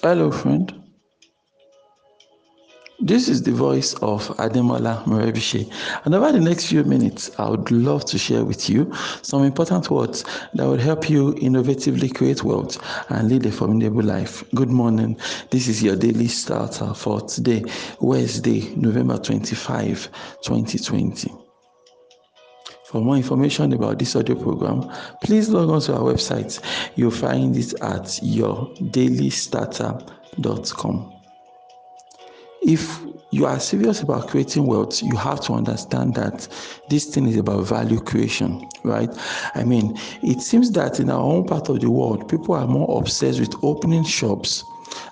Hello, friend. This is the voice of Ademola Morebise. And over the next few minutes, I would love to share with you some important words that will help you innovatively create wealth and lead a formidable life. Good morning. This is your daily starter for today, Wednesday, November 25, 2020. For more information about this audio program, please log on to our website. You'll find it at yourdailystarter.com. If you are serious about creating wealth, you have to understand that this thing is about value creation, right? I mean, it seems that in our own part of the world, people are more obsessed with opening shops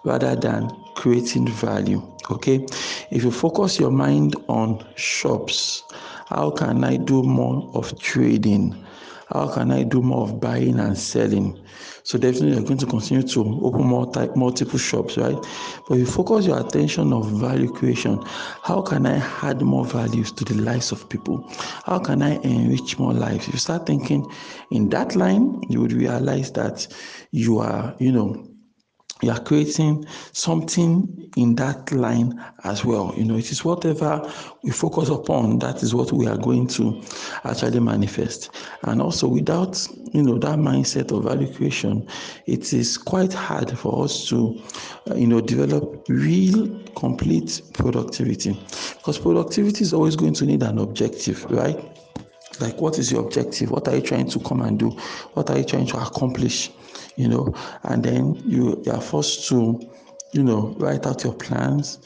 rather than creating value. Okay, if you focus your mind on shops, how can I do more of trading? How can I do more of buying and selling? So definitely you're going to continue to open more type multiple shops, right? But you focus your attention on value creation. How can I add more values to the lives of people? How can I enrich more lives? If you start thinking in that line, you would realize that you are, you know, you are creating something in that line as well. You know, it is whatever we focus upon, that is what we are going to actually manifest. And also, without you know that mindset of value creation, it is quite hard for us to, uh, you know, develop real complete productivity because productivity is always going to need an objective, right? Like, what is your objective? What are you trying to come and do? What are you trying to accomplish? You know, and then you, you are forced to, you know, write out your plans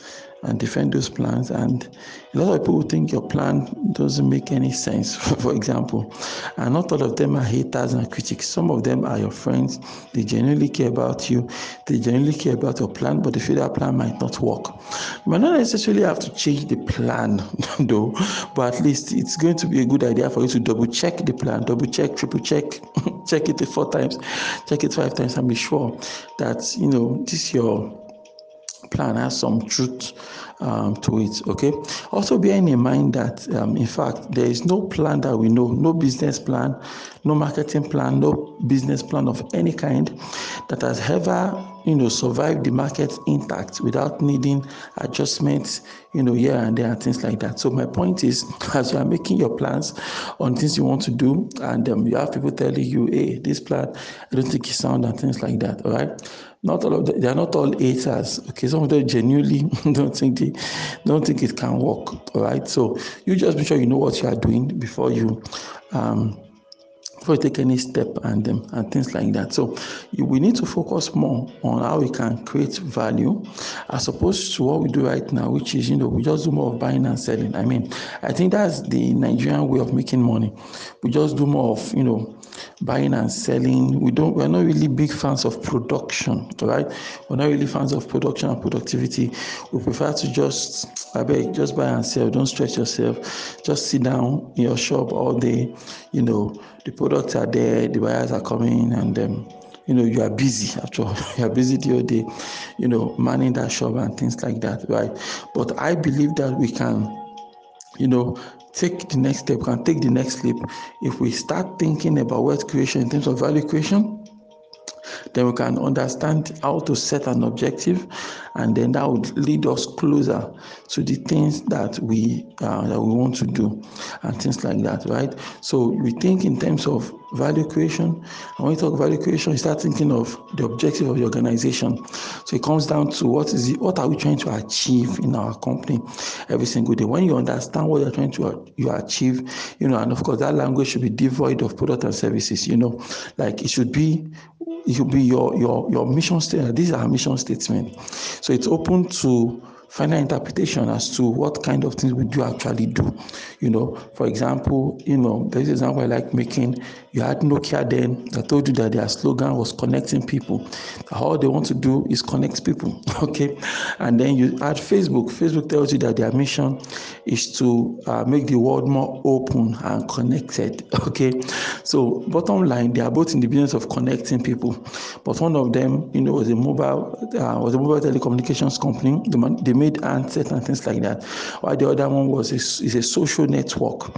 and defend those plans. And a lot of people think your plan doesn't make any sense, for example. And not all of them are haters and critics. Some of them are your friends. They genuinely care about you. They genuinely care about your plan, but they feel that plan might not work. You might not necessarily have to change the plan, though, but at least it's going to be a good idea for you to double check the plan, double check, triple check, check it four times, check it five times, and be sure that, you know, this your plan has some truth um, to it. Okay. Also, bearing in mind that, um, in fact, there is no plan that we know, no business plan, no marketing plan, no business plan of any kind that has ever, you know, survived the market intact without needing adjustments, you know, here and there and things like that. So my point is, as you are making your plans on things you want to do, and um, you have people telling you, "Hey, this plan, I don't think it's sound," and things like that. All right not all of them, they are not all haters. Okay, some of them genuinely don't think they don't think it can work. All right, so you just make sure you know what you are doing before you um, before you take any step and um, and things like that. So you, we need to focus more on how we can create value as opposed to what we do right now, which is you know we just do more of buying and selling. I mean, I think that's the Nigerian way of making money. We just do more of you know buying and selling. We don't we're not really big fans of production, right? We're not really fans of production and productivity. We prefer to just I beg, just buy and sell. Don't stretch yourself. Just sit down in your shop all day. You know, the products are there, the buyers are coming, and um, you know you are busy after all you are busy the whole day you know manning that shop and things like that right but i believe that we can you know take the next step can take the next leap. If we start thinking about wealth creation in terms of value creation then we can understand how to set an objective and then that would lead us closer to the things that we uh, that we want to do and things like that right? So we think in terms of value creation. And when you talk value creation you start thinking of the objective of the organization. So it comes down to what is it what are we trying to achieve in our company every single day? When you understand what you're trying to you achieve you know and of course that language should be devoid of product and services you know? Like it should be it should be your your your mission statement. Is our mission statement so it's open to final interpretation as to what kind of things would you actually do. You know, for example, you know, there's an example I like making. You had Nokia then that told you that their slogan was connecting people. All they want to do is connect people. Okay. And then you had Facebook. Facebook tells you that their mission is to uh, make the world more open and connected. Okay. So bottom line, they are both in the business of connecting people. But one of them, you know, was a mobile uh, was a mobile telecommunications company. They made handsets and things like that. While the other one was a, is a social network.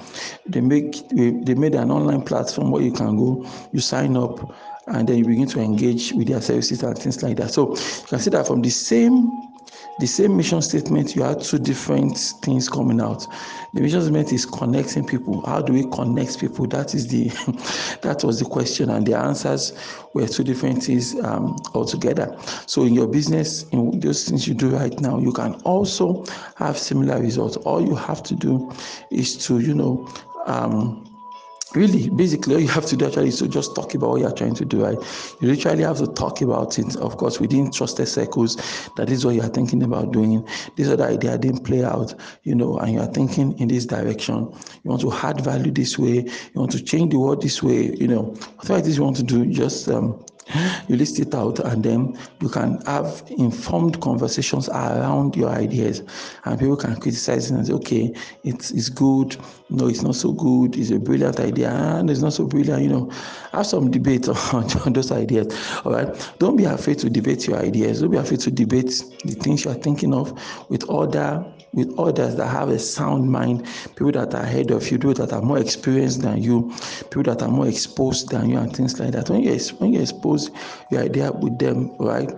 They make they made an online platform where you can go, you sign up, and then you begin to engage with their services and things like that. So you can see that from the same the same mission statement, you had two different things coming out. The mission statement is connecting people. How do we connect people? That is the that was the question, and the answers were two different things um, altogether. So in your business, in those things you do right now, you can also have similar results. All you have to do is to you know. Um, really? Basically all you have to do actually is to just talk about what you're trying to do right? You literally have to talk about it of course within trusted circles. That is what you're thinking about doing. This other idea didn't play out you know and you're thinking in this direction. You want to add value this way. You want to change the world this way you know. Whatever it is you want to do just um, you list it out and then you can have informed conversations around your ideas. And people can criticize and say okay it's, it's good. No it's not so good. It's a brilliant idea. And it's not so brilliant you know. Have some debate on, on those ideas. All right? Don't be afraid to debate your ideas. Don't be afraid to debate the things you're thinking of with other with others that have a sound mind, people that are ahead of you, people that are more experienced than you, people that are more exposed than you, and things like that. When you when you expose your idea with them, right,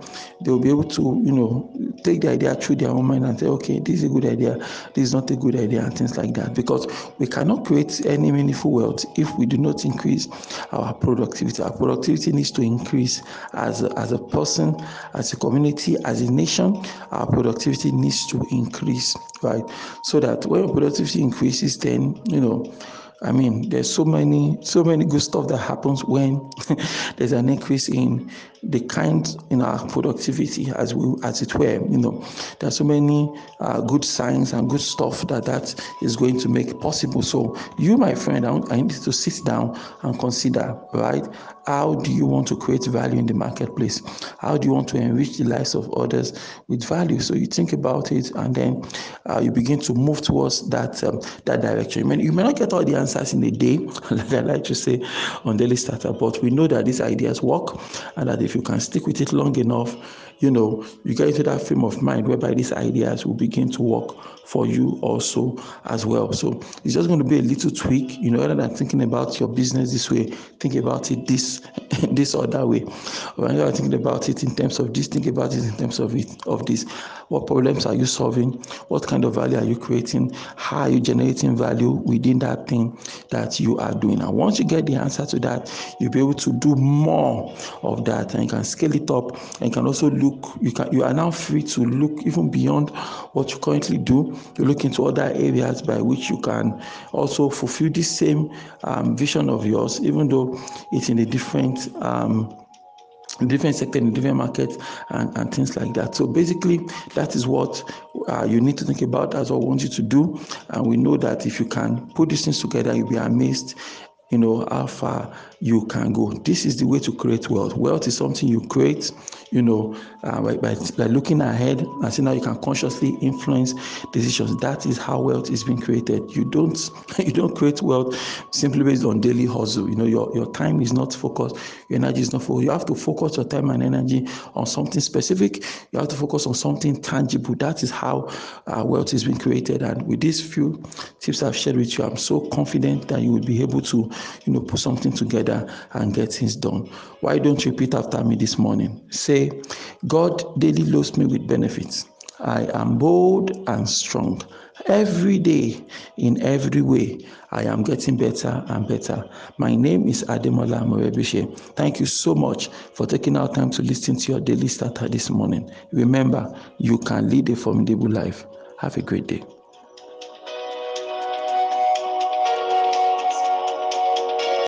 they'll be able to, you know, take the idea through their own mind and say, okay, this is a good idea, this is not a good idea, and things like that. Because we cannot create any meaningful wealth if we do not increase our productivity. Our productivity needs to increase as a, as a person, as a community, as a nation. Our productivity needs to increase right? So that when productivity increases, then you know, I mean, there's so many, so many good stuff that happens when there's an increase in the kind in our productivity, as we, as it were. You know, there's so many uh, good signs and good stuff that that is going to make possible. So you, my friend, I, I need to sit down and consider, right? How do you want to create value in the marketplace? How do you want to enrich the lives of others with value? So you think about it, and then uh, you begin to move towards that um, that direction. You may, you may not get all the answers in a day, like I like to say on Daily Starter, but we know that these ideas work, and that if you can stick with it long enough, you know, you get into that frame of mind whereby these ideas will begin to work for you also as well. So it's just going to be a little tweak, you know, rather than thinking about your business this way, think about it this this or that way. When you're thinking about it in terms of this, think about it in terms of it of this. What problems are you solving? What kind of value are you creating? How are you generating value within that thing that you are doing? And once you get the answer to that, you'll be able to do more of that and you can scale it up and you can also look, you can you are now free to look even beyond what you currently do. You look into other areas by which you can also fulfill the same um, vision of yours, even though it's in a different um, different sector in different markets and, and things like that so basically that is what uh, you need to think about that's what we want you to do and we know that if you can put these things together you'll be amazed you know how far you can go. This is the way to create wealth. Wealth is something you create you know uh, by, by, by, looking ahead and seeing how you can consciously influence decisions. That is how wealth is being created. You don't you don't create wealth simply based on daily hustle. You know your, your time is not focused. Your energy is not focused you have to focus your time and energy on something specific. You have to focus on something tangible. That is how uh, wealth is being created. And with these few tips i've shared with you i'm so confident that you will be able to you know put something together and get things done. Why don't you repeat after me this morning? Say god daily loads me with benefits. I am bold and strong. Every day in every way i am getting better and better. My name is ademola Morebise thank you so much for taking our time to listen to your daily starter this morning. Remember you can lead a formidable life. Have a great day